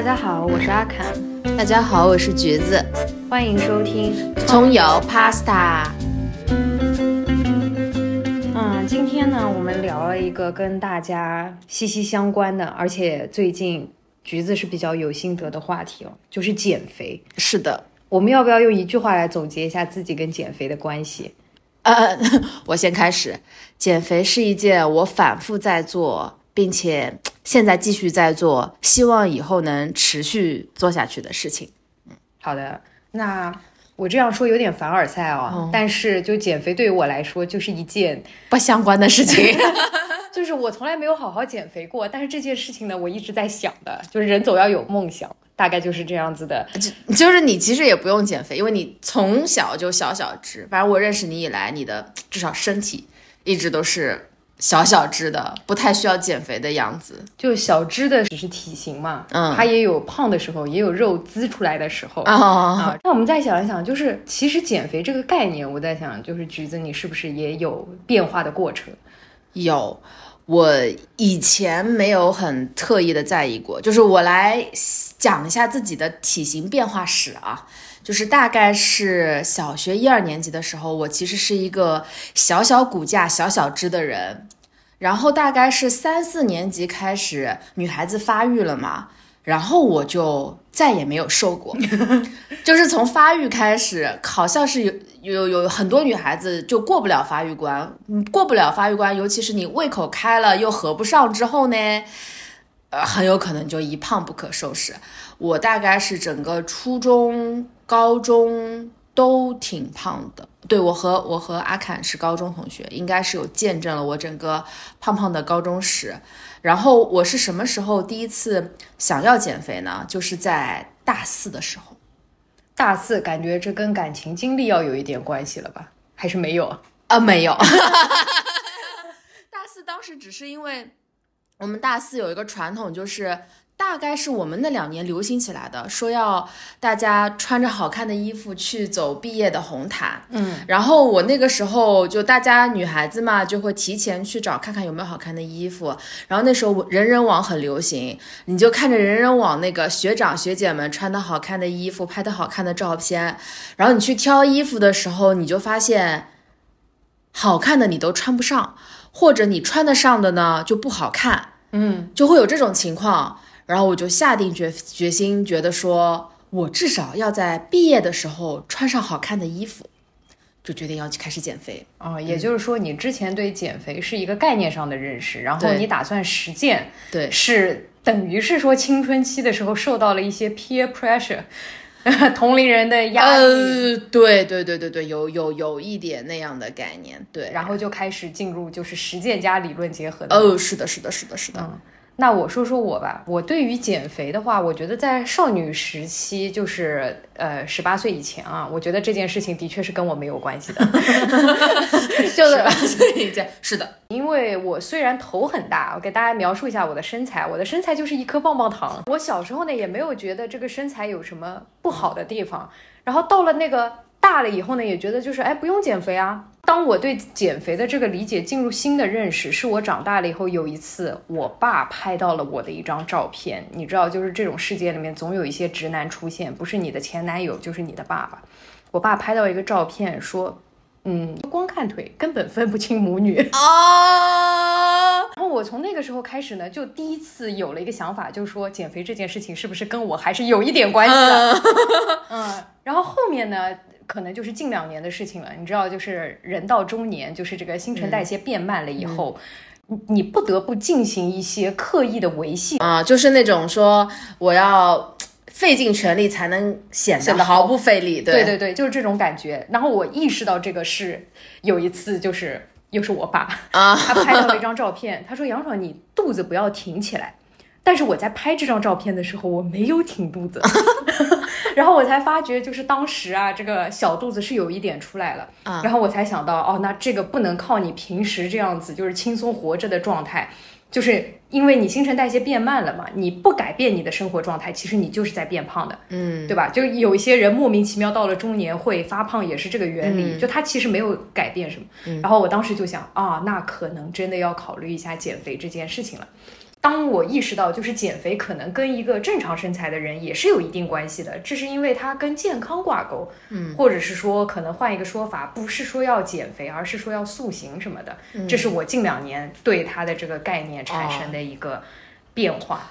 大家好，我是阿侃。大家好，我是橘子。欢迎收听葱油 Pasta。嗯，今天呢，我们聊了一个跟大家息息相关的，而且最近橘子是比较有心得的话题哦，就是减肥。是的，我们要不要用一句话来总结一下自己跟减肥的关系？呃，我先开始。减肥是一件我反复在做。并且现在继续在做，希望以后能持续做下去的事情。嗯，好的。那我这样说有点凡尔赛哦，但是就减肥对于我来说就是一件不相关的事情。就是我从来没有好好减肥过，但是这件事情呢，我一直在想的，就是人总要有梦想，大概就是这样子的。就就是你其实也不用减肥，因为你从小就小小只。反正我认识你以来，你的至少身体一直都是。小小只的，不太需要减肥的样子，就小只的只是体型嘛，嗯，它也有胖的时候，也有肉滋出来的时候啊。那我们再想一想，就是其实减肥这个概念，我在想，就是橘子，你是不是也有变化的过程？有，我以前没有很特意的在意过，就是我来讲一下自己的体型变化史啊。就是大概是小学一二年级的时候，我其实是一个小小骨架、小小只的人。然后大概是三四年级开始，女孩子发育了嘛，然后我就再也没有瘦过。就是从发育开始，好像是有有有很多女孩子就过不了发育关，过不了发育关，尤其是你胃口开了又合不上之后呢，呃，很有可能就一胖不可收拾。我大概是整个初中。高中都挺胖的，对我和我和阿侃是高中同学，应该是有见证了我整个胖胖的高中史。然后我是什么时候第一次想要减肥呢？就是在大四的时候。大四感觉这跟感情经历要有一点关系了吧？还是没有啊？没有。大四当时只是因为我们大四有一个传统，就是。大概是我们那两年流行起来的，说要大家穿着好看的衣服去走毕业的红毯。嗯，然后我那个时候就大家女孩子嘛，就会提前去找看看有没有好看的衣服。然后那时候人人网很流行，你就看着人人网那个学长学姐们穿的好看的衣服，拍的好看的照片，然后你去挑衣服的时候，你就发现好看的你都穿不上，或者你穿得上的呢就不好看。嗯，就会有这种情况。然后我就下定决决心，觉得说我至少要在毕业的时候穿上好看的衣服，就决定要去开始减肥啊。也就是说，你之前对减肥是一个概念上的认识，然后你打算实践，对，是等于是说青春期的时候受到了一些 peer pressure，同龄人的压力。呃，对对对对对，有有有一点那样的概念，对，然后就开始进入就是实践加理论结合的。哦，是的，是的，是的，是的。那我说说我吧，我对于减肥的话，我觉得在少女时期，就是呃十八岁以前啊，我觉得这件事情的确是跟我没有关系的。就是十八岁以前，是的，因为我虽然头很大，我给大家描述一下我的身材，我的身材就是一颗棒棒糖。我小时候呢，也没有觉得这个身材有什么不好的地方，然后到了那个。大了以后呢，也觉得就是哎，不用减肥啊。当我对减肥的这个理解进入新的认识，是我长大了以后有一次，我爸拍到了我的一张照片。你知道，就是这种世界里面总有一些直男出现，不是你的前男友，就是你的爸爸。我爸拍到一个照片，说，嗯，光看腿根本分不清母女啊。然后我从那个时候开始呢，就第一次有了一个想法，就是说减肥这件事情是不是跟我还是有一点关系的？嗯，然后后面呢？可能就是近两年的事情了，你知道，就是人到中年，就是这个新陈代谢变慢了以后，你不得不进行一些刻意的维系啊，就是那种说我要费尽全力才能显得毫不费力，对对对，就是这种感觉。然后我意识到这个是有一次，就是又是我爸啊，他拍到了一 张照片，他说杨爽，你肚子不要挺起来。但是我在拍这张照片的时候，我没有挺肚子，然后我才发觉，就是当时啊，这个小肚子是有一点出来了，然后我才想到，哦，那这个不能靠你平时这样子就是轻松活着的状态，就是因为你新陈代谢变慢了嘛，你不改变你的生活状态，其实你就是在变胖的，嗯，对吧？就有一些人莫名其妙到了中年会发胖，也是这个原理，就他其实没有改变什么。然后我当时就想，啊，那可能真的要考虑一下减肥这件事情了。当我意识到，就是减肥可能跟一个正常身材的人也是有一定关系的，这是因为它跟健康挂钩，嗯，或者是说可能换一个说法，不是说要减肥，而是说要塑形什么的，这是我近两年对它的这个概念产生的一个变化。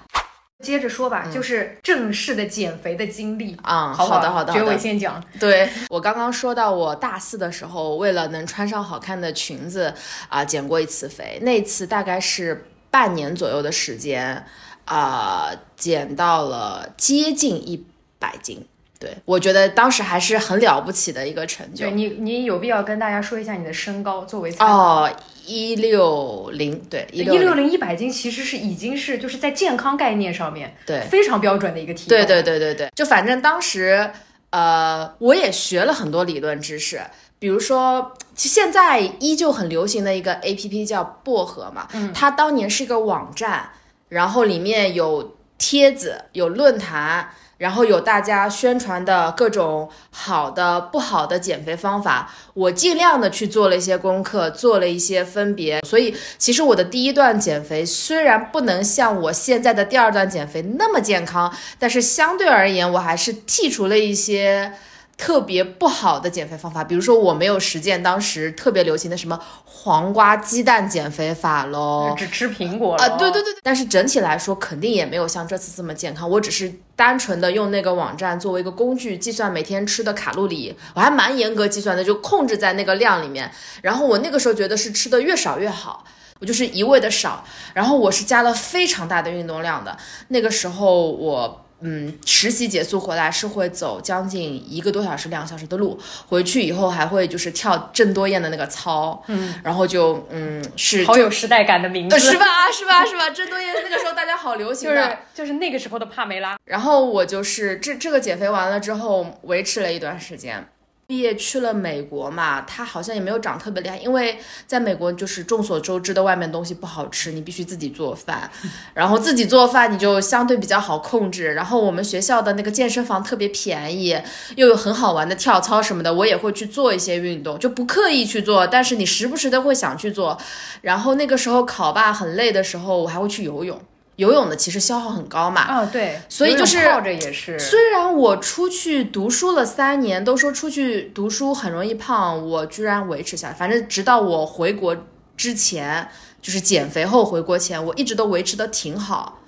接着说吧，就是正式的减肥的经历啊。好的，好的，觉伟先讲。对我刚刚说到，我大四的时候，为了能穿上好看的裙子啊，减过一次肥。那次大概是半年左右的时间啊，减到了接近一百斤。对，我觉得当时还是很了不起的一个成就。对你，你有必要跟大家说一下你的身高作为哦，一六零，对，一六零一百斤其实是已经是就是在健康概念上面对非常标准的一个体重。对对对对对，就反正当时呃，我也学了很多理论知识，比如说现在依旧很流行的一个 A P P 叫薄荷嘛，嗯，它当年是一个网站，然后里面有帖子，有论坛。然后有大家宣传的各种好的、不好的减肥方法，我尽量的去做了一些功课，做了一些分别。所以，其实我的第一段减肥虽然不能像我现在的第二段减肥那么健康，但是相对而言，我还是剔除了一些。特别不好的减肥方法，比如说我没有实践当时特别流行的什么黄瓜鸡蛋减肥法喽，只吃苹果啊，对对对。但是整体来说，肯定也没有像这次这么健康。我只是单纯的用那个网站作为一个工具，计算每天吃的卡路里，我还蛮严格计算的，就控制在那个量里面。然后我那个时候觉得是吃的越少越好，我就是一味的少。然后我是加了非常大的运动量的，那个时候我。嗯，实习结束回来是会走将近一个多小时、两个小时的路，回去以后还会就是跳郑多燕的那个操，嗯，然后就嗯是好有时代感的名字，是吧？是吧？是吧？郑多燕那个时候大家好流行的，就是那个时候的帕梅拉。然后我就是这这个减肥完了之后，维持了一段时间。毕业去了美国嘛，他好像也没有长特别厉害，因为在美国就是众所周知的，外面东西不好吃，你必须自己做饭，然后自己做饭你就相对比较好控制。然后我们学校的那个健身房特别便宜，又有很好玩的跳操什么的，我也会去做一些运动，就不刻意去做，但是你时不时的会想去做。然后那个时候考吧很累的时候，我还会去游泳。游泳的其实消耗很高嘛，啊对，所以就是泡着也是。虽然我出去读书了三年，都说出去读书很容易胖，我居然维持下来。反正直到我回国之前，就是减肥后回国前，我一直都维持的挺好。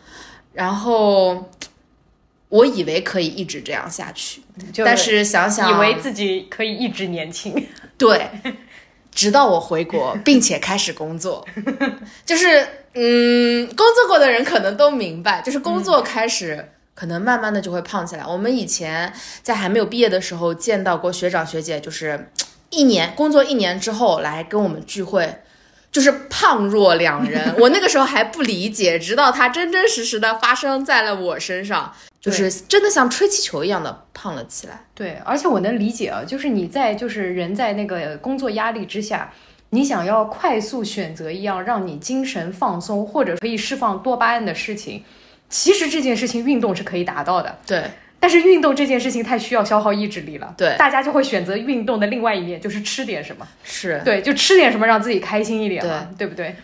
然后我以为可以一直这样下去，但是想想，以为自己可以一直年轻，对。直到我回国，并且开始工作，就是嗯，工作过的人可能都明白，就是工作开始，可能慢慢的就会胖起来。我们以前在还没有毕业的时候见到过学长学姐，就是一年工作一年之后来跟我们聚会，就是胖若两人。我那个时候还不理解，直到它真真实实的发生在了我身上。就是真的像吹气球一样的胖了起来。对，而且我能理解啊，就是你在就是人在那个工作压力之下，你想要快速选择一样让你精神放松或者可以释放多巴胺的事情，其实这件事情运动是可以达到的。对，但是运动这件事情太需要消耗意志力了。对，大家就会选择运动的另外一面，就是吃点什么。是对，就吃点什么让自己开心一点嘛，对不对？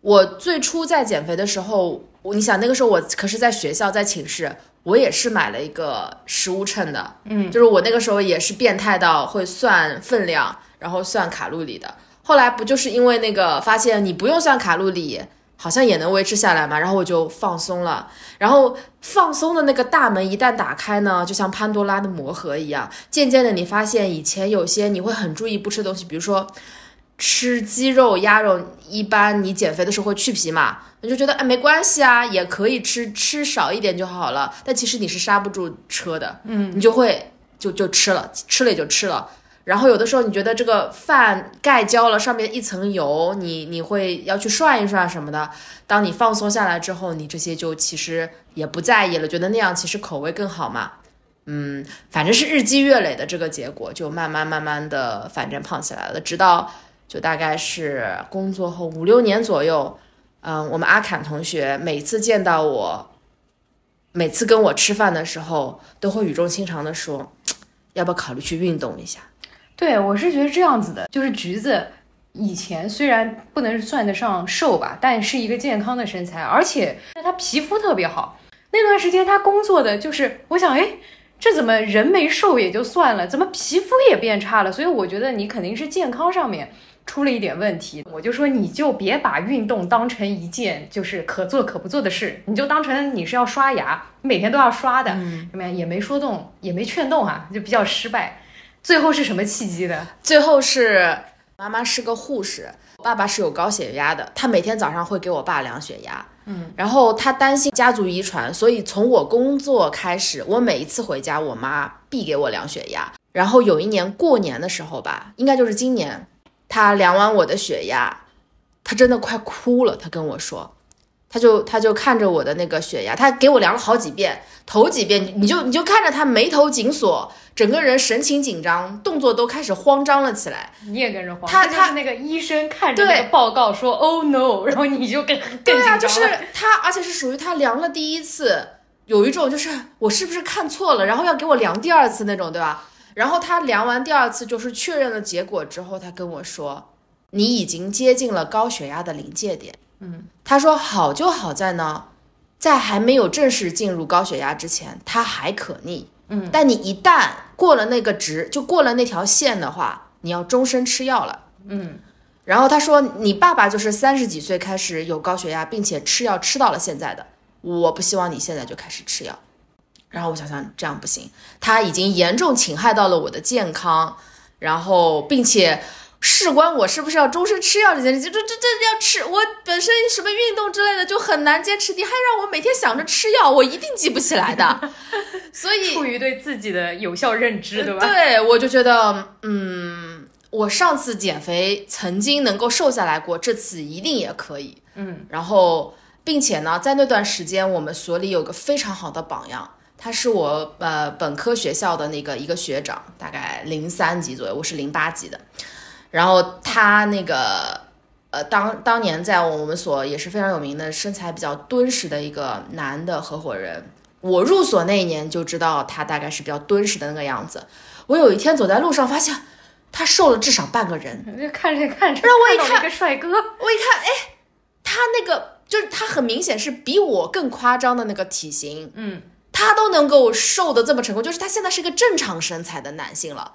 我最初在减肥的时候，你想那个时候我可是在学校在寝室。我也是买了一个食物秤的，嗯，就是我那个时候也是变态到会算分量，然后算卡路里的。后来不就是因为那个发现你不用算卡路里，好像也能维持下来嘛，然后我就放松了。然后放松的那个大门一旦打开呢，就像潘多拉的魔盒一样，渐渐的你发现以前有些你会很注意不吃东西，比如说。吃鸡肉、鸭肉，一般你减肥的时候会去皮嘛？你就觉得哎没关系啊，也可以吃，吃少一点就好了。但其实你是刹不住车的，嗯，你就会就就吃了，吃了也就吃了。然后有的时候你觉得这个饭盖焦了，上面一层油，你你会要去涮一涮什么的。当你放松下来之后，你这些就其实也不在意了，觉得那样其实口味更好嘛。嗯，反正是日积月累的这个结果，就慢慢慢慢的反正胖起来了，直到。就大概是工作后五六年左右，嗯，我们阿侃同学每次见到我，每次跟我吃饭的时候，都会语重心长的说，要不要考虑去运动一下？对我是觉得这样子的，就是橘子，以前虽然不能算得上瘦吧，但是一个健康的身材，而且他皮肤特别好。那段时间他工作的就是，我想，哎，这怎么人没瘦也就算了，怎么皮肤也变差了？所以我觉得你肯定是健康上面出了一点问题。我就说你就别把运动当成一件就是可做可不做的事，你就当成你是要刷牙，每天都要刷的，什么也没说动，也没劝动啊，就比较失败。最后是什么契机的？最后是妈妈是个护士，爸爸是有高血压的，他每天早上会给我爸量血压。嗯，然后他担心家族遗传，所以从我工作开始，我每一次回家，我妈必给我量血压。然后有一年过年的时候吧，应该就是今年，他量完我的血压，他真的快哭了。他跟我说。他就他就看着我的那个血压，他给我量了好几遍，头几遍你就你就看着他眉头紧锁，整个人神情紧张，动作都开始慌张了起来。你也跟着慌。他他那个医生看着那个报告说 “Oh no”，然后你就更更 对啊，就是他，而且是属于他量了第一次，有一种就是我是不是看错了，然后要给我量第二次那种，对吧？然后他量完第二次就是确认了结果之后，他跟我说：“你已经接近了高血压的临界点。”嗯，他说好就好在呢，在还没有正式进入高血压之前，它还可逆。嗯，但你一旦过了那个值，就过了那条线的话，你要终身吃药了。嗯，然后他说，你爸爸就是三十几岁开始有高血压，并且吃药吃到了现在的。我不希望你现在就开始吃药。然后我想想，这样不行，他已经严重侵害到了我的健康，然后并且。事关我是不是要终身吃药这件事情，这这这要吃，我本身什么运动之类的就很难坚持，你还让我每天想着吃药，我一定记不起来的。所以出于对自己的有效认知，对吧？对，我就觉得，嗯，我上次减肥曾经能够瘦下来过，这次一定也可以。嗯，然后并且呢，在那段时间，我们所里有个非常好的榜样，他是我呃本科学校的那个一个学长，大概零三级左右，我是零八级的。然后他那个，呃，当当年在我们所也是非常有名的，身材比较敦实的一个男的合伙人。我入所那一年就知道他大概是比较敦实的那个样子。我有一天走在路上，发现他瘦了至少半个人。就看着看着，让我一看一个帅哥，我一看，哎，他那个就是他很明显是比我更夸张的那个体型，嗯，他都能够瘦的这么成功，就是他现在是一个正常身材的男性了。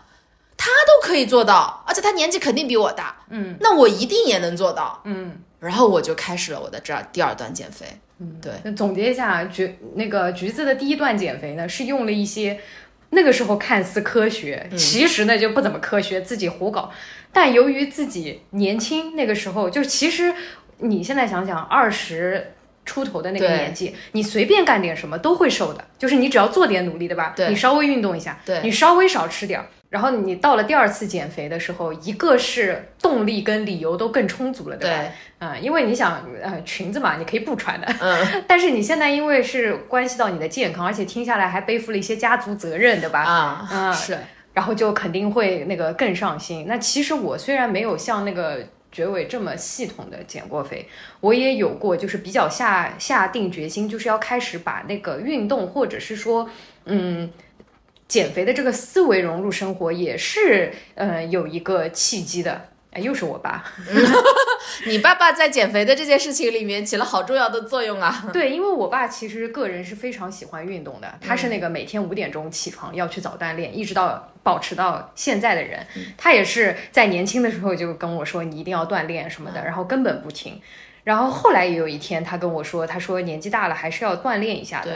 他都可以做到，而且他年纪肯定比我大，嗯，那我一定也能做到，嗯。然后我就开始了我的这第二段减肥，嗯，对。那总结一下，橘那个橘子的第一段减肥呢，是用了一些那个时候看似科学，其实呢就不怎么科学，自己胡搞。但由于自己年轻，那个时候就其实你现在想想，二十出头的那个年纪，你随便干点什么都会瘦的，就是你只要做点努力，对吧？对，你稍微运动一下，对，你稍微少吃点儿。然后你到了第二次减肥的时候，一个是动力跟理由都更充足了，对吧？对，嗯，因为你想，呃，裙子嘛，你可以不穿的，嗯。但是你现在因为是关系到你的健康，而且听下来还背负了一些家族责任，对吧？啊，啊，是。然后就肯定会那个更上心。那其实我虽然没有像那个绝伟这么系统的减过肥，我也有过，就是比较下下定决心，就是要开始把那个运动，或者是说，嗯。减肥的这个思维融入生活也是，呃，有一个契机的。哎，又是我爸，你爸爸在减肥的这件事情里面起了好重要的作用啊。对，因为我爸其实个人是非常喜欢运动的，他是那个每天五点钟起床要去早锻炼，一直到保持到现在的人。他也是在年轻的时候就跟我说，你一定要锻炼什么的，然后根本不听。然后后来也有一天，他跟我说，他说年纪大了还是要锻炼一下的。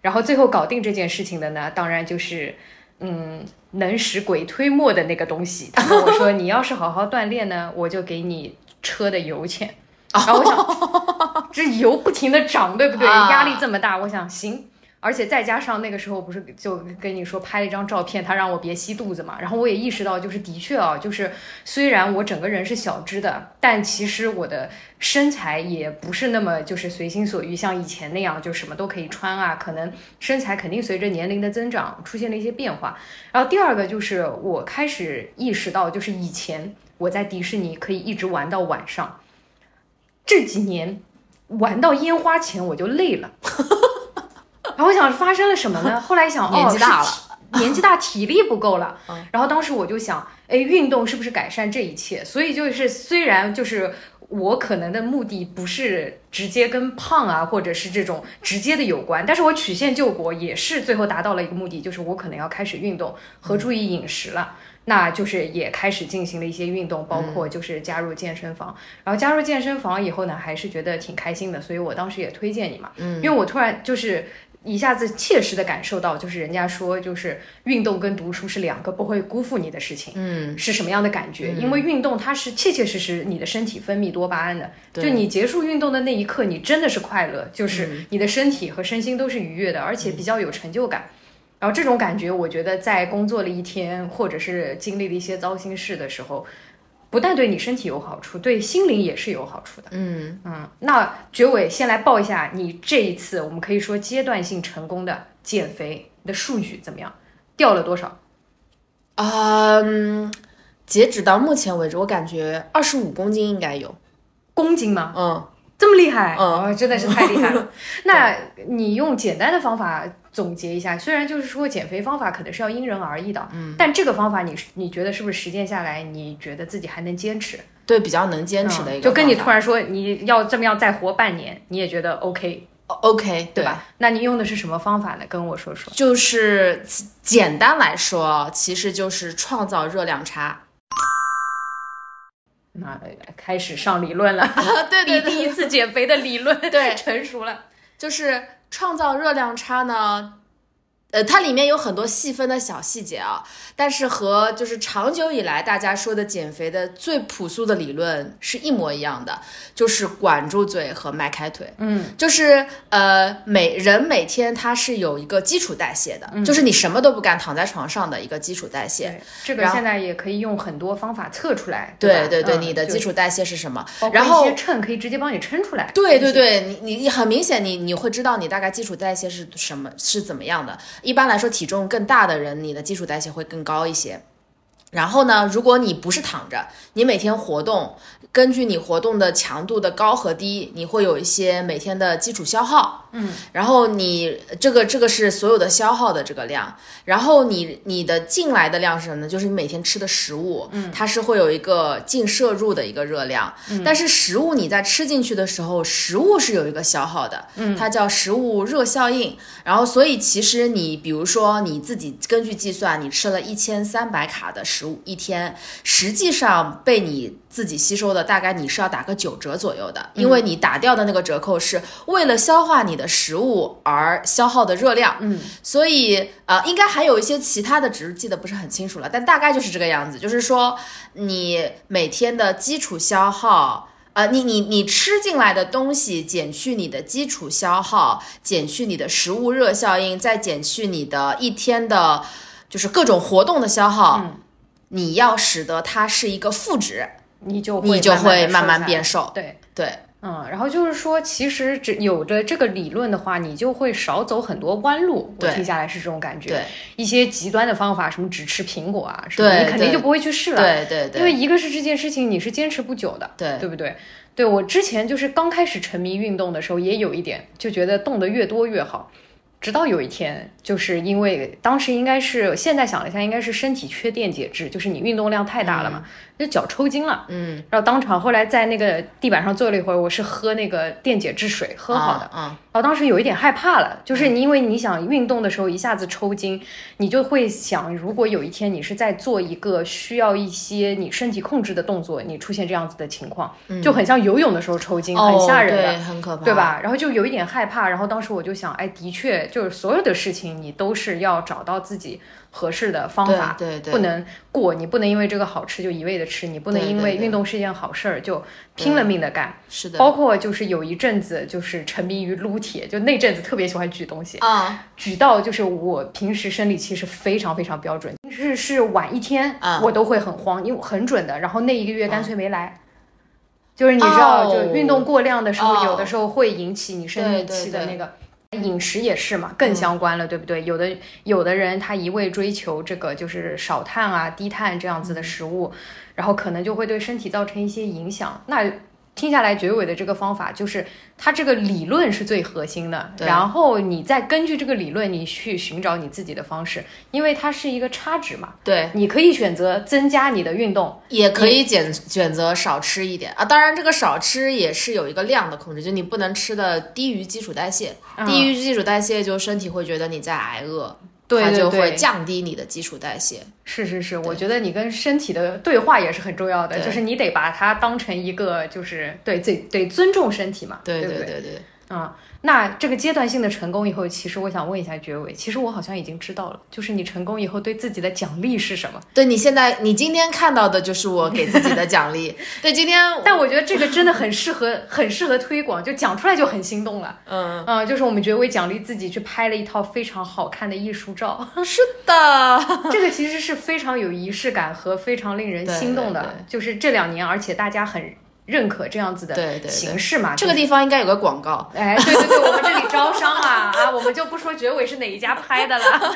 然后最后搞定这件事情的呢，当然就是，嗯，能使鬼推磨的那个东西。他跟我说，你要是好好锻炼呢，我就给你车的油钱。然后我想，这油不停的涨，对不对？压力这么大，我想行。而且再加上那个时候不是就跟你说拍了一张照片，他让我别吸肚子嘛。然后我也意识到，就是的确啊，就是虽然我整个人是小只的，但其实我的身材也不是那么就是随心所欲，像以前那样就什么都可以穿啊。可能身材肯定随着年龄的增长出现了一些变化。然后第二个就是我开始意识到，就是以前我在迪士尼可以一直玩到晚上，这几年玩到烟花前我就累了。然后我想发生了什么呢？后来想，年纪大了，年纪大体力不够了。然后当时我就想，哎，运动是不是改善这一切？所以就是虽然就是我可能的目的不是直接跟胖啊或者是这种直接的有关，但是我曲线救国也是最后达到了一个目的，就是我可能要开始运动和注意饮食了。那就是也开始进行了一些运动，包括就是加入健身房。然后加入健身房以后呢，还是觉得挺开心的，所以我当时也推荐你嘛。嗯，因为我突然就是一下子切实的感受到，就是人家说就是运动跟读书是两个不会辜负你的事情。嗯，是什么样的感觉？因为运动它是切切实实你的身体分泌多巴胺的，就你结束运动的那一刻，你真的是快乐，就是你的身体和身心都是愉悦的，而且比较有成就感。然后这种感觉，我觉得在工作了一天，或者是经历了一些糟心事的时候，不但对你身体有好处，对心灵也是有好处的。嗯嗯。那绝伟先来报一下你这一次，我们可以说阶段性成功的减肥的数据怎么样？掉了多少？嗯，截止到目前为止，我感觉二十五公斤应该有。公斤吗？嗯。这么厉害？嗯，真的是太厉害了。那你用简单的方法。总结一下，虽然就是说减肥方法可能是要因人而异的，嗯，但这个方法你你觉得是不是实践下来，你觉得自己还能坚持？对，比较能坚持的一个。就跟你突然说你要这么样再活半年，你也觉得 OK，OK，对吧？那你用的是什么方法呢？跟我说说。就是简单来说，其实就是创造热量差。那开始上理论了，对对对，第一次减肥的理论对成熟了，就是。创造热量差呢？呃，它里面有很多细分的小细节啊，但是和就是长久以来大家说的减肥的最朴素的理论是一模一样的，就是管住嘴和迈开腿。嗯，就是呃，每人每天它是有一个基础代谢的，就是你什么都不干躺在床上的一个基础代谢。这个现在也可以用很多方法测出来。对对对，你的基础代谢是什么？然后秤可以直接帮你称出来。对对对，你你你很明显，你你会知道你大概基础代谢是什么是怎么样的。一般来说，体重更大的人，你的基础代谢会更高一些。然后呢，如果你不是躺着，你每天活动，根据你活动的强度的高和低，你会有一些每天的基础消耗。嗯，然后你这个这个是所有的消耗的这个量，然后你你的进来的量是什么呢？就是你每天吃的食物，嗯，它是会有一个净摄入的一个热量。嗯，但是食物你在吃进去的时候，食物是有一个消耗的，嗯，它叫食物热效应。然后所以其实你比如说你自己根据计算，你吃了一千三百卡的食。物一天，实际上被你自己吸收的大概你是要打个九折左右的，因为你打掉的那个折扣是为了消化你的食物而消耗的热量。嗯，所以呃，应该还有一些其他的值，记得不是很清楚了，但大概就是这个样子，就是说你每天的基础消耗，呃，你你你吃进来的东西减去你的基础消耗，减去你的食物热效应，再减去你的一天的，就是各种活动的消耗。你要使得它是一个负值，你就你就会慢慢变瘦。对对，嗯，然后就是说，其实这有着这个理论的话，你就会少走很多弯路。我听下来是这种感觉。对，一些极端的方法，什么只吃苹果啊，什么你肯定就不会去试了。对对对，因为一个是这件事情你是坚持不久的，对对不对？对我之前就是刚开始沉迷运动的时候，也有一点就觉得动得越多越好。直到有一天，就是因为当时应该是现在想了一下，应该是身体缺电解质，就是你运动量太大了嘛。就脚抽筋了，嗯，然后当场后来在那个地板上坐了一会儿，我是喝那个电解质水喝好的，啊，然后当时有一点害怕了，就是你因为你想运动的时候一下子抽筋，你就会想，如果有一天你是在做一个需要一些你身体控制的动作，你出现这样子的情况，就很像游泳的时候抽筋，很吓人的，很可怕，对吧？然后就有一点害怕，然后当时我就想，哎，的确就是所有的事情你都是要找到自己。合适的方法，对对，不能过，你不能因为这个好吃就一味的吃，你不能因为运动是一件好事儿就拼了命的干。是的，包括就是有一阵子就是沉迷于撸铁，就那阵子特别喜欢举东西啊，举到就是我平时生理期是非常非常标准，是是晚一天我都会很慌，因为很准的。然后那一个月干脆没来，就是你知道，就运动过量的时候，有的时候会引起你生理期的那个。饮食也是嘛，更相关了，对不对？有的有的人他一味追求这个就是少碳啊、低碳这样子的食物，然后可能就会对身体造成一些影响。那听下来，绝尾的这个方法就是它这个理论是最核心的，然后你再根据这个理论，你去寻找你自己的方式，因为它是一个差值嘛，对，你可以选择增加你的运动，也可以选选择少吃一点。啊。当然，这个少吃也是有一个量的控制，就你不能吃的低于基础代谢，嗯。低于基础代谢就身体会觉得你在挨饿，它就会，降低你的基础代谢。是是是，我觉得你跟身体的对话也是很重要的，就是你得把它当成一个，就是对得得尊重身体嘛，对对不对对？啊，嗯，那这个阶段性的成功以后，其实我想问一下绝伟，其实我好像已经知道了，就是你成功以后对自己的奖励是什么？对你现在你今天看到的就是我给自己的奖励。对，今天但我觉得这个真的很适合，很适合推广，就讲出来就很心动了。嗯，嗯，就是我们绝伟奖励自己去拍了一套非常好看的艺术照，是的，这个其实是非常有仪式感和非常令人心动的。对对就是这两年，而且大家很认可这样子的对对对形式嘛。这个地方应该有个广告。哎，对对对，我们这里招商啊 啊，我们就不说结尾是哪一家拍的了。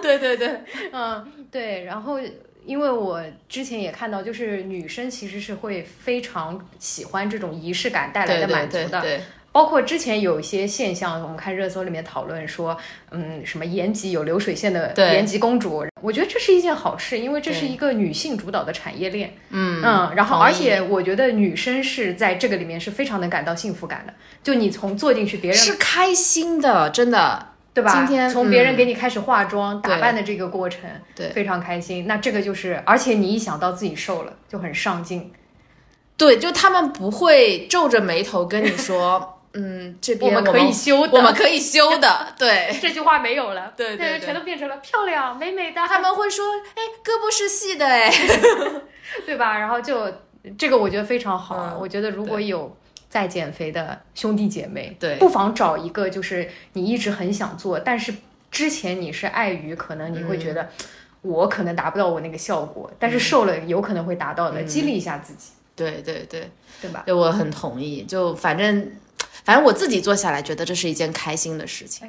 对 对对，嗯，对，然后因为我之前也看到，就是女生其实是会非常喜欢这种仪式感带来的满足的。对对，包括之前有一些现象，我们看热搜里面讨论说，嗯，什么延吉有流水线的延吉公主，我觉得这是一件好事，因为这是一个女性主导的产业链。嗯嗯，然后而且我觉得女生是在这个里面是非常能感到幸福感的，就你从坐进去，别人是开心的，真的。对吧？今天从别人嗯给你开始化妆、打扮的这个过程，对非常开心。那这个就是，而且你一想到自己瘦了，就很上进。对，就他们不会皱着眉头跟你说，嗯，这边我我们可以修的，我们可以修的，对。这句话没有了，对对对。全都变成了漂亮、美美的，他们会说，哎，胳膊是细的，哎，对吧？然后就这个我觉得非常好，嗯我觉得如果有在减肥的兄弟姐妹，对。不妨找一个就是你一直很想做，但是之前你是碍于可能你会觉嗯。得。我可能达不到我那个效果，但是瘦了有可能会达到的，激励一下自己，对对对，对吧？对我很同意。就反正，反正我自己做下来，觉得这是一件开心的事情。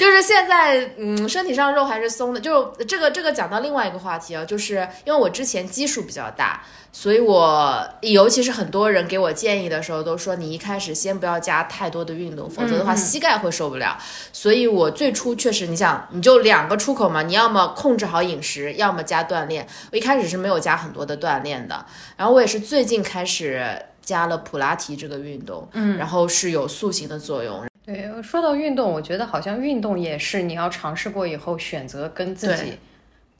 就是现在，嗯，身体上肉还是松的。就这个这个讲到另外一个话题啊，就是因为我之前基数比较大，所以我尤其是很多人给我建议的时候，都说你一开始先不要加太多的运动，否则的话膝盖会受不了。所以我最初确实，你想，你就两个出口嘛，你要么控制好饮食，要么加锻炼。我一开始是没有加很多的锻炼的，然后我也是最近开始加了普拉提这个运动，嗯，然后是有塑形的作用。对，说到运动，我觉得好像运动也是你要尝试过以后选择跟自己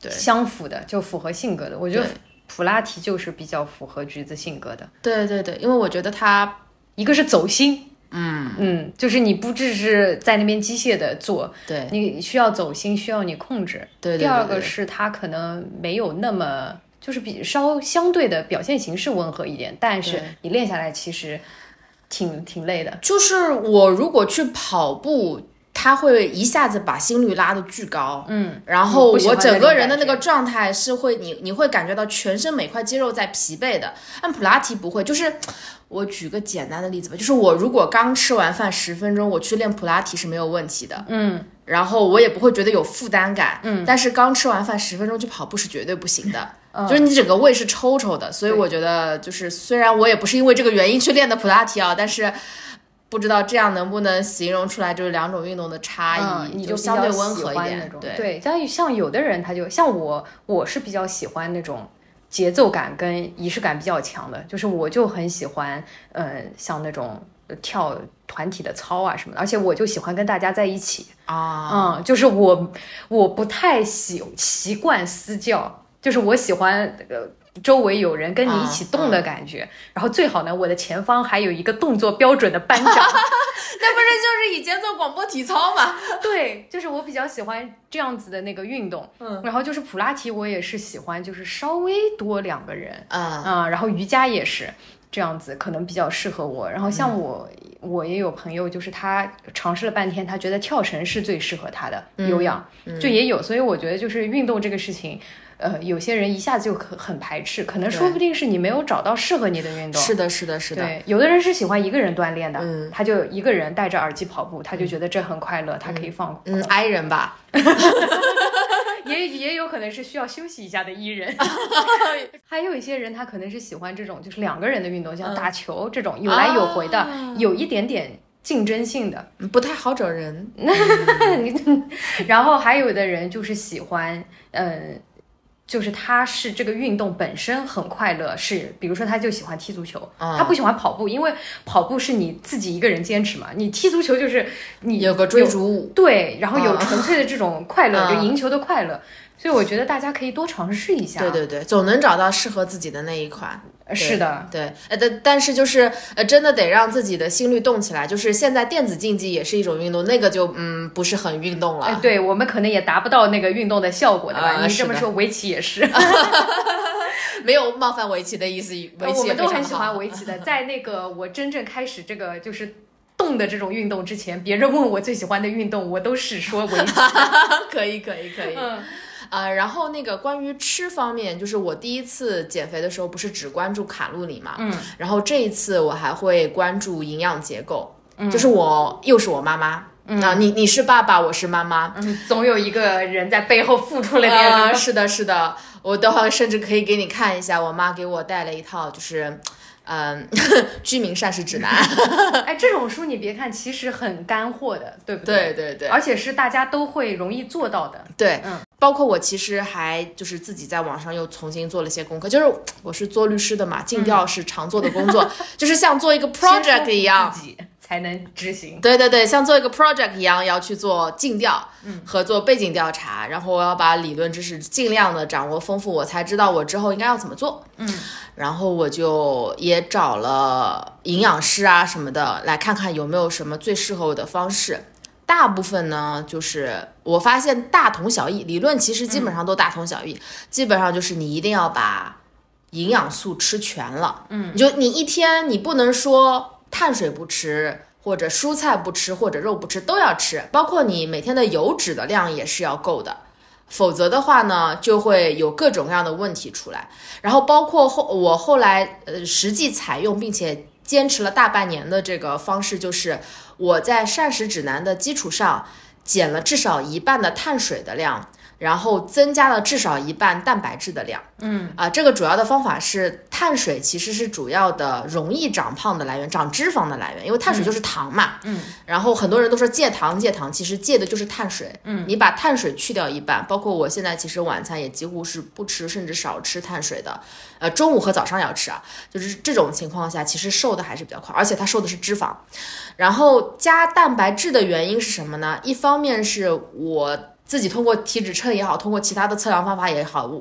对对相符的，就符合性格的。我觉得普拉提就是比较符合橘子性格的，对对对，因为我觉得它一个是走心，嗯嗯，就是你不只是在那边机械的做，对你需要走心，需要你控制。对对第二个是它可能没有那么。就是比稍相对的表现形式温和一点，但是你练下来其实挺挺累的。就是我如果去跑步，它会一下子把心率拉得巨高，嗯，然后我整个人的那个状态是会你你会感觉到全身每块肌肉在疲惫的。但普拉提不会，就是我举个简单的例子吧，就是我如果刚吃完饭十分钟，我去练普拉提是没有问题的，嗯，然后我也不会觉得有负担感，嗯，但是刚吃完饭十分钟去跑步是绝对不行的。就是你整个胃是抽抽的，所以我觉得就是虽然我也不是因为这个原因去练的普拉提啊，但是不知道这样能不能形容出来就是两种运动的差异，嗯，你就相对温和一点。对种对，像像有的人他就像我，我是比较喜欢那种节奏感跟仪式感比较强的，就是我就很喜欢，呃，像那种呃跳团体的操啊什么的，而且我就喜欢跟大家在一起，啊，嗯，就是我我不太习习惯私教，就是我喜欢呃。周围有人跟你一起动的感觉，然后最好呢，我的前方还有一个动作标准的班长，那不是就是以前做广播体操嘛？对，就是我比较喜欢这样子的那个运动，嗯，然后就是普拉提，我也是喜欢，就是稍微多两个人，啊，啊、然后瑜伽也是这样子，可能比较适合我。然后像嗯我，我也有朋友，就是他尝试了半天，他觉得跳绳是最适合他的嗯有氧，就也有。所以我觉得就是运动这个事情。呃，有些人一下子就很很排斥，可能说不定是你没有找到适合你的运动。是的，是的，是的，对，有的人是喜欢一个人锻炼的，嗯他就一个人戴着耳机跑步，他就觉得这很快乐，他可以放空。嗯，i 人吧，也也有可能是需要休息一下的艺人。还有一些人他可能是喜欢这种就是两个人的运动，像打球这种有来有回的，有一点点竞争性的，不太好找人。然后还有的人就是喜欢，嗯。就是他是这个运动本身很快乐，是比如说他就喜欢踢足球，他不喜欢跑步，因为跑步是你自己一个人坚持嘛，你踢足球就是你有个追逐舞，对，然后有纯粹的这种快乐，就赢球的快乐，所以我觉得大家可以多尝试一下，对对对，总能找到适合自己的那一款。是的，对，呃，但但是就是呃，真的得让自己的心率动起来。就是现在电子竞技也是一种运动，那个就嗯不是很运动了。对我们可能也达不到那个运动的效果，对吧？你这么说，围棋也是，没有冒犯围棋的意思。围棋我们都很喜欢围棋的。在那个我真正开始这个就是动的这种运动之前，别人问我最喜欢的运动，我都是说围棋。可以，可以，可以。啊，然后那个关于吃方面，就是我第一次减肥的时候，不是只关注卡路里嘛，嗯，然后这一次我还会关注营养结构，嗯，就是我又是我妈妈，啊，你你是爸爸，我是妈妈，嗯，总有一个人在背后付出了点，是的，是的，我的话甚至可以给你看一下，我妈给我带了一套，就是。嗯，居民膳食指南。哎，这种书你别看，其实很干货的，对不对？对对对，而且是大家都会容易做到的。对，嗯，包括我其实还就是自己在网上又重新做了些功课，就是我是做律师的嘛，尽调是常做的工作，就是像做一个 project 一样。自己才能执行。对对对，像做一个 project 一样，要去做尽调，嗯，和做背景调查，然后我要把理论知识尽量的掌握丰富，我才知道我之后应该要怎么做，嗯，然后我就也找了营养师啊什么的，来看看有没有什么最适合我的方式。大部分呢，就是我发现大同小异，理论其实基本上都大同小异，基本上就是你一定要把营养素吃全了，嗯，就你一天你不能说。碳水不吃，或者蔬菜不吃，或者肉不吃，都要吃。包括你每天的油脂的量也是要够的，否则的话呢，就会有各种各样的问题出来。然后包括后我后来呃实际采用并且坚持了大半年的这个方式，就是我在膳食指南的基础上减了至少一半的碳水的量。然后增加了至少一半蛋白质的量，嗯。啊，这个主要的方法是碳水其实是主要的容易长胖的来源，长脂肪的来源，因为碳水就是糖嘛，嗯，然后很多人都说戒糖戒糖，其实戒的就是碳水，嗯，你把碳水去掉一半，包括我现在其实晚餐也几乎是不吃甚至少吃碳水的，呃，中午和早上要吃啊，就是这种情况下其实瘦的还是比较快，而且它瘦的是脂肪，然后加蛋白质的原因是什么呢？一方面是我。自己通过体脂秤也好，通过其他的测量方法也好，我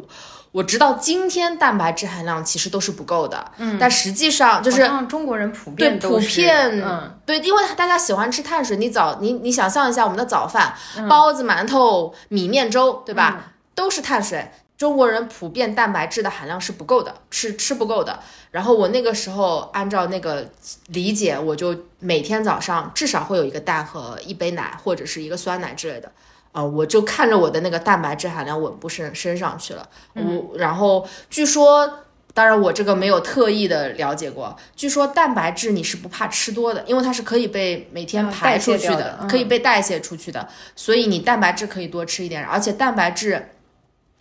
我知道今天蛋白质含量其实都是不够的。嗯，但实际上就是中国人普遍对普遍嗯对，因为大家喜欢吃碳水，你早你你想象一下我们的早饭，包子、馒头、米面粥，对吧？都是碳水。中国人普遍蛋白质的含量是不够的，吃吃不够的。然后我那个时候按照那个理解，我就每天早上至少会有一个蛋和一杯奶或者是一个酸奶之类的。啊，我就看着我的那个蛋白质含量稳步升升上去了。我然后据说，当然我这个没有特意的了解过。据说蛋白质你是不怕吃多的，因为它是可以被每天排出去的，可以被代谢出去的。所以你蛋白质可以多吃一点，而且蛋白质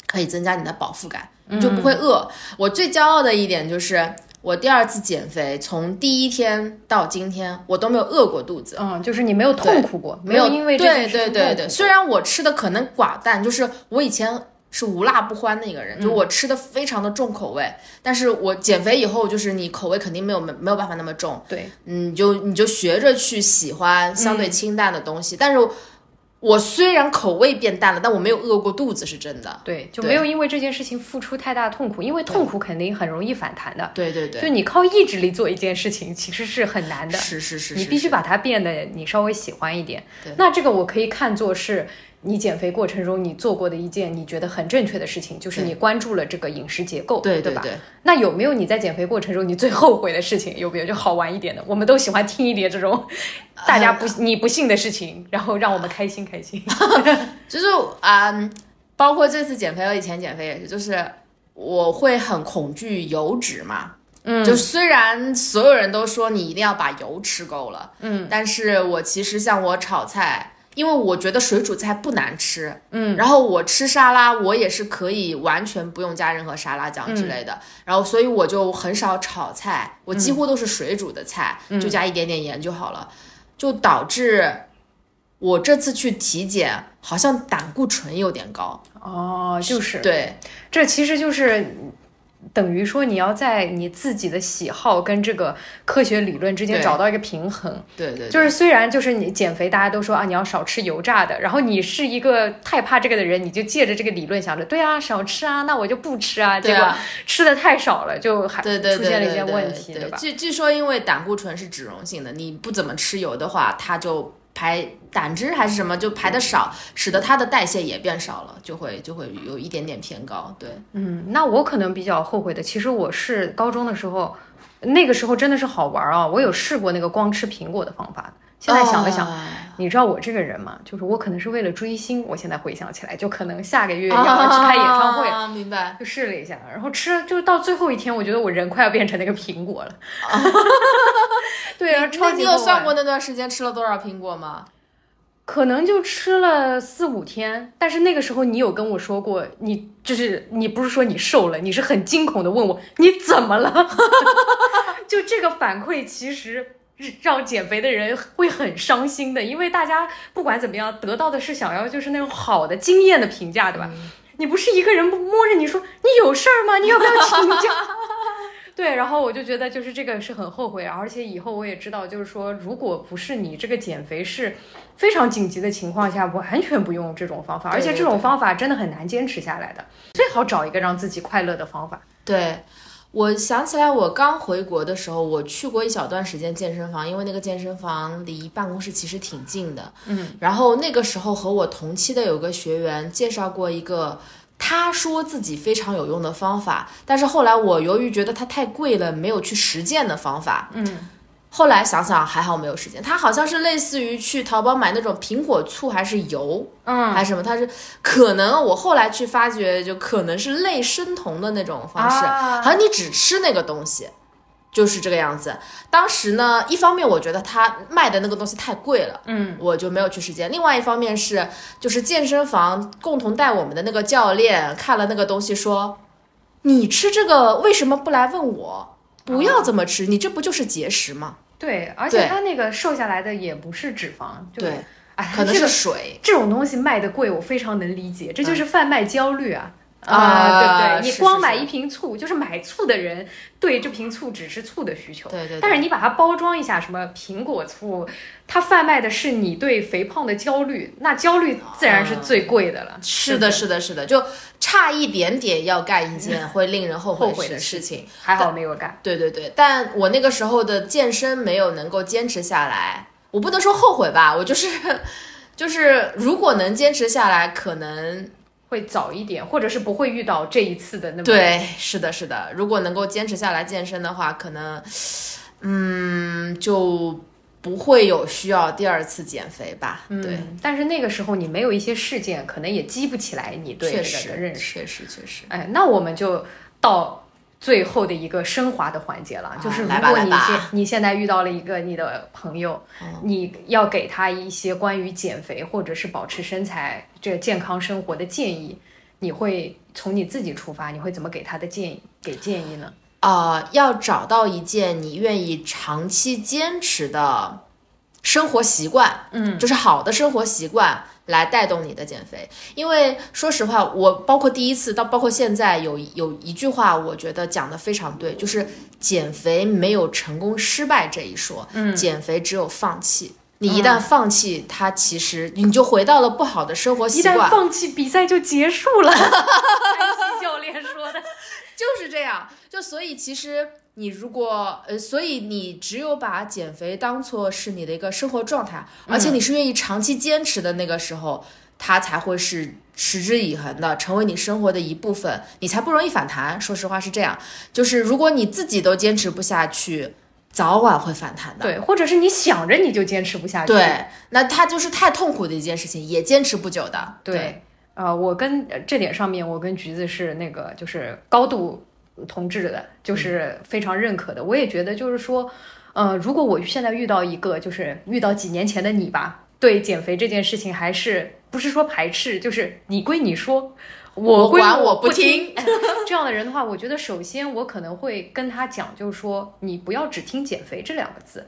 可以增加你的饱腹感，你就不会饿。我最骄傲的一点就是。我第二次减肥，从第一天到今天，我都没有饿过肚子。嗯，就是你没有痛苦过，没有因为对对对对。虽然我吃的可能寡淡，就是我以前是无辣不欢的一个人，就我吃的非常的重口味。但是我减肥以后，就是你口味肯定没有没没有办法那么重。对，嗯，就你就学着去喜欢相对清淡的东西，但是。我虽然口味变淡了，但我没有饿过肚子，是真的。对，就没有因为这件事情付出太大痛苦，因为痛苦肯定很容易反弹的。对对对，就你靠意志力做一件事情，其实是很难的。是是是，你必须把它变得你稍微喜欢一点。那这个我可以看作是。你减肥过程中你做过的一件你觉得很正确的事情，就是你关注了这个饮食结构，对对吧？那有没有你在减肥过程中你最后悔的事情？有没有就好玩一点的？我们都喜欢听一点这种大家不你不信的事情，然后让我们开心开心。就是啊，包括这次减肥和以前减肥也是，就是我会很恐惧油脂嘛。嗯，就虽然所有人都说你一定要把油吃够了，嗯，但是我其实像我炒菜。因为我觉得水煮菜不难吃，嗯，然后我吃沙拉，我也是可以完全不用加任何沙拉酱之类的，然后所以我就很少炒菜，我几乎都是水煮的菜，就加一点点盐就好了，就导致我这次去体检，好像胆固醇有点高。哦，就是，对，这其实就是等于说你要在你自己的喜好跟这个科学理论之间找到一个平衡。对对，就是虽然就是你减肥，大家都说啊你要少吃油炸的，然后你是一个太怕这个的人，你就借着这个理论想着，对啊少吃啊，那我就不吃啊，结果啊吃的太少了，就还对对对出现了一些对对问题，吧？对据据说因为胆固醇是脂溶性的，你不怎么吃油的话，它就排胆汁还是什么就排的少，使得它的代谢也变少了，就会就会有一点点偏高。对，嗯，那我可能比较后悔的，其实我是高中的时候，那个时候真的是好玩啊，我有试过那个光吃苹果的方法。现在想了想，哦你知道我这个人嘛，就是我可能是为了追星，我现在回想起来，就可能下个月要去开演唱会。啊明白。就试了一下，然后吃，就到最后一天，我觉得我人快要变成那个苹果了。对啊，超级你有算过那段时间吃了多少苹果吗？可能就吃了四五天，但是那个时候你有跟我说过，你就是你不是说你瘦了，你是很惊恐的问我你怎么了？就这个反馈其实。让减肥的人会很伤心的，因为大家不管怎么样得到的是想要就是那种好的经验的评价，对吧？你不是一个人摸着你说你有事儿吗？你要不要请假？对，然后我就觉得就是这个是很后悔，而且以后我也知道，就是说如果不是你这个减肥是非常紧急的情况下，完全不用这种方法，而且这种方法真的很难坚持下来的，最好找一个让自己快乐的方法。对，我想起来，我刚回国的时候，我去过一小段时间健身房，因为那个健身房离办公室其实挺近的。嗯，然后那个时候和我同期的有个学员介绍过一个。他说自己非常有用的方法，但是后来我由于觉得它太贵了，没有去实践的方法。嗯，后来想想还好没有时间。它好像是类似于去淘宝买那种苹果醋还是油，嗯，还是什么？它是可能我后来去发觉，就可能是类生酮的那种方式，啊好像你只吃那个东西，就是这个样子。当时呢，一方面我觉得他卖的那个东西太贵了，嗯，我就没有去实践。另外一方面是，就是健身房共同带我们的那个教练看了那个东西说，你吃这个为什么不来问我？不要这么吃，你这不就是节食吗？对，而且对它那个瘦下来的也不是脂肪，就对，哎，可能是这个水。这种东西卖的贵，我非常能理解，这就是贩卖焦虑啊。啊啊，对不对？你光买一瓶醋，就是买醋的人对这瓶醋只是醋的需求。对对对但是你把它包装一下，什么苹果醋，它贩卖的是你对肥胖的焦虑，那焦虑自然是最贵的了。是的，是的，是的，就差一点点要干一件会令人后后悔的事情。还好没有干。对对对，但我那个时候的健身没有能够坚持下来，我不能说后悔吧，我就是就是如果能坚持下来，可能会早一点，或者是不会遇到这一次的那么对，是的，是的，如果能够坚持下来健身的话，可能嗯就不会有需要第二次减肥吧。对，嗯，但是那个时候你没有一些事件，可能也激不起来你对这个的认识。确实确实。哎，那我们就到最后的一个升华的环节了，就是如果你现你现在遇到了一个你的朋友，你要给他一些关于减肥或者是保持身材这健康生活的建议，你会从你自己出发，你会怎么给他的建议给建议呢？啊、要找到一件你愿意长期坚持的生活习惯，嗯，就是好的生活习惯来带动你的减肥。因为说实话，我包括第一次到包括现在有有一句话，我觉得讲的非常对，就是减肥没有成功失败这一说，嗯，减肥只有放弃。你一旦放弃，它其实你就回到了不好的生活一习惯。一旦放弃，比赛就结束了。安琪教练说的。就是这样，就所以其实你如果呃，所以你只有把减肥当做是你的一个生活状态，而且你是愿意长期坚持的那个时候，它才会是持之以恒的，成为你生活的一部分，你才不容易反弹。说实话是这样，就是如果你自己都坚持不下去，早晚会反弹的。对，或者是你想着你就坚持不下去。对，那它就是太痛苦的一件事情，也坚持不久的。对，呃，我跟呃这点上面，我跟橘子是那个就是高度同志的，就是非常认可的。我也觉得就是说，呃，如果我现在遇到一个，就是遇到几年前的你吧，对减肥这件事情还是不是说排斥，就是你归你说，我归管我不不听。这样的人的话，我觉得首先我可能会跟他讲，就是说你不要只听减肥这两个字。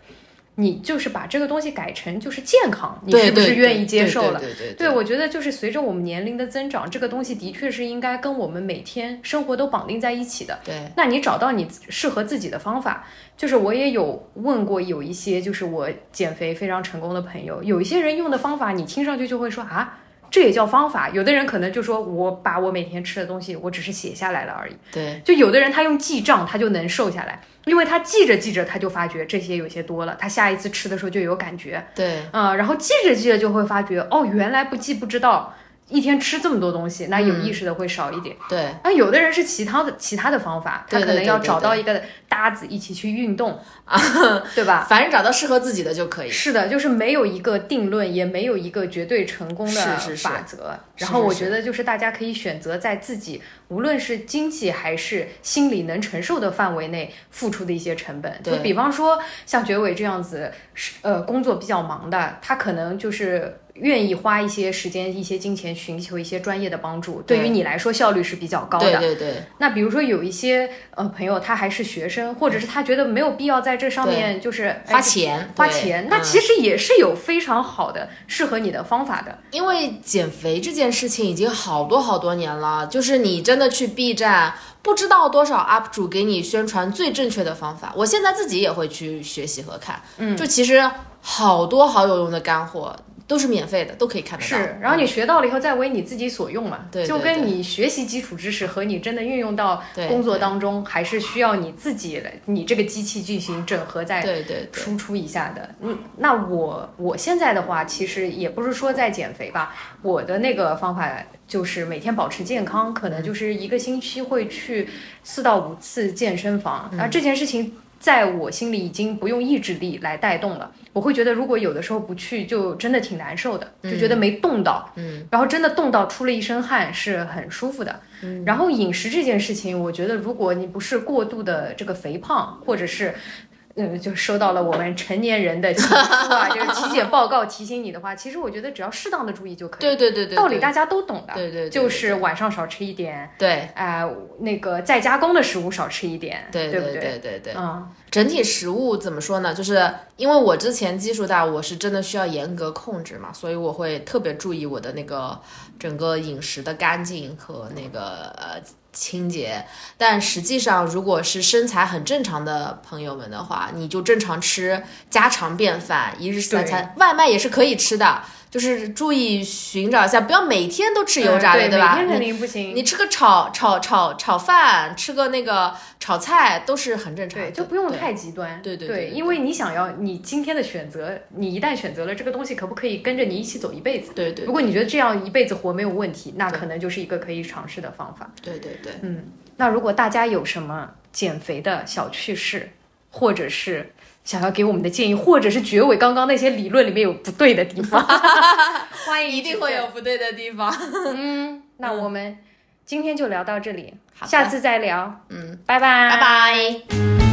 你就是把这个东西改成就是健康，你是不是愿意接受了？对对对对，我觉得就是随着我们年龄的增长，这个东西的确是应该跟我们每天生活都绑定在一起的。对那你找到你适合自己的方法，就是我也有问过有一些就是我减肥非常成功的朋友，有一些人用的方法，你听上去就会说啊。这也叫方法，有的人可能就说，我把我每天吃的东西，我只是写下来了而已。对就有的人他用记账，他就能瘦下来，因为他记着记着，他就发觉这些有些多了，他下一次吃的时候就有感觉。对嗯、然后记着记着就会发觉，哦，原来不记不知道，一天吃这么多东西，那有意识的会少一点。对那有的人是其他的其他的方法，他可能要找到一个搭子一起去运动，对吧？反正找到适合自己的就可以。是的，就是没有一个定论，也没有一个绝对成功的是是是法则。是然后我觉得就是大家可以选择在自己无论是经济还是心理能承受的范围内付出的一些成本。就比方说像觉伟这样子，是呃工作比较忙的，他可能就是。愿意花一些时间、一些金钱寻求一些专业的帮助，对于你来说效率是比较高的。对对对那比如说有一些呃朋友，他还是学生，或者是他觉得没有必要在这上面就是哎花钱花钱，那嗯其实也是有非常好的适合你的方法的。因为减肥这件事情已经好多好多年了，就是你真的去 B 站，不知道多少 UP 主给你宣传最正确的方法。我现在自己也会去学习和看，嗯，就其实好多好有用的干货都是免费的，都可以看得到。是，然后你学到了以后再为你自己所用嘛，对对就跟你学习基础知识和你真的运用到工作当中，还是需要你自己来，你这个机器进行整合再对对对，输出一下的。嗯，那我我现在的话，其实也不是说在减肥吧，我的那个方法就是每天保持健康，可能就是一个星期会去四到五次健身房。那、这件事情。在我心里已经不用意志力来带动了，我会觉得如果有的时候不去，就真的挺难受的，就觉得没动到，嗯，然后真的动到出了一身汗是很舒服的，嗯，然后饮食这件事情，我觉得如果你不是过度的这个肥胖，或者是嗯，就收到了我们成年人的情书啊，就是体检报告提醒你的话，其实我觉得只要适当的注意就可以。对对对对，道理大家都懂的。对对对就是晚上少吃一点，对啊、那个再加工的食物少吃一点，对对？对对对。嗯，整体食物怎么说呢？就是因为我之前基数大，我是真的需要严格控制嘛，所以我会特别注意我的那个整个饮食的干净和那个呃清洁。但实际上，如果是身材很正常的朋友们的话，你就正常吃家常便饭，一日三餐，外卖也是可以吃的。就是注意寻找一下，不要每天都吃油炸的，嗯对吧？每天肯定不行。你吃个炒炒炒炒饭，吃个那个炒菜都是很正常的，对，就不用太极端。对对对对对因为你想要你今天的选择，你一旦选择了这个东西，可不可以跟着你一起走一辈子？对对如果你觉得这样一辈子活没有问题，那可能就是一个可以尝试的方法。对对对，嗯那如果大家有什么减肥的小趣事，或者是想要给我们的建议，或者是觉伟刚刚那些理论里面有不对的地方，欢迎一定会有不对的地方。嗯，那我们今天就聊到这里，下次再聊。嗯，拜拜，拜拜。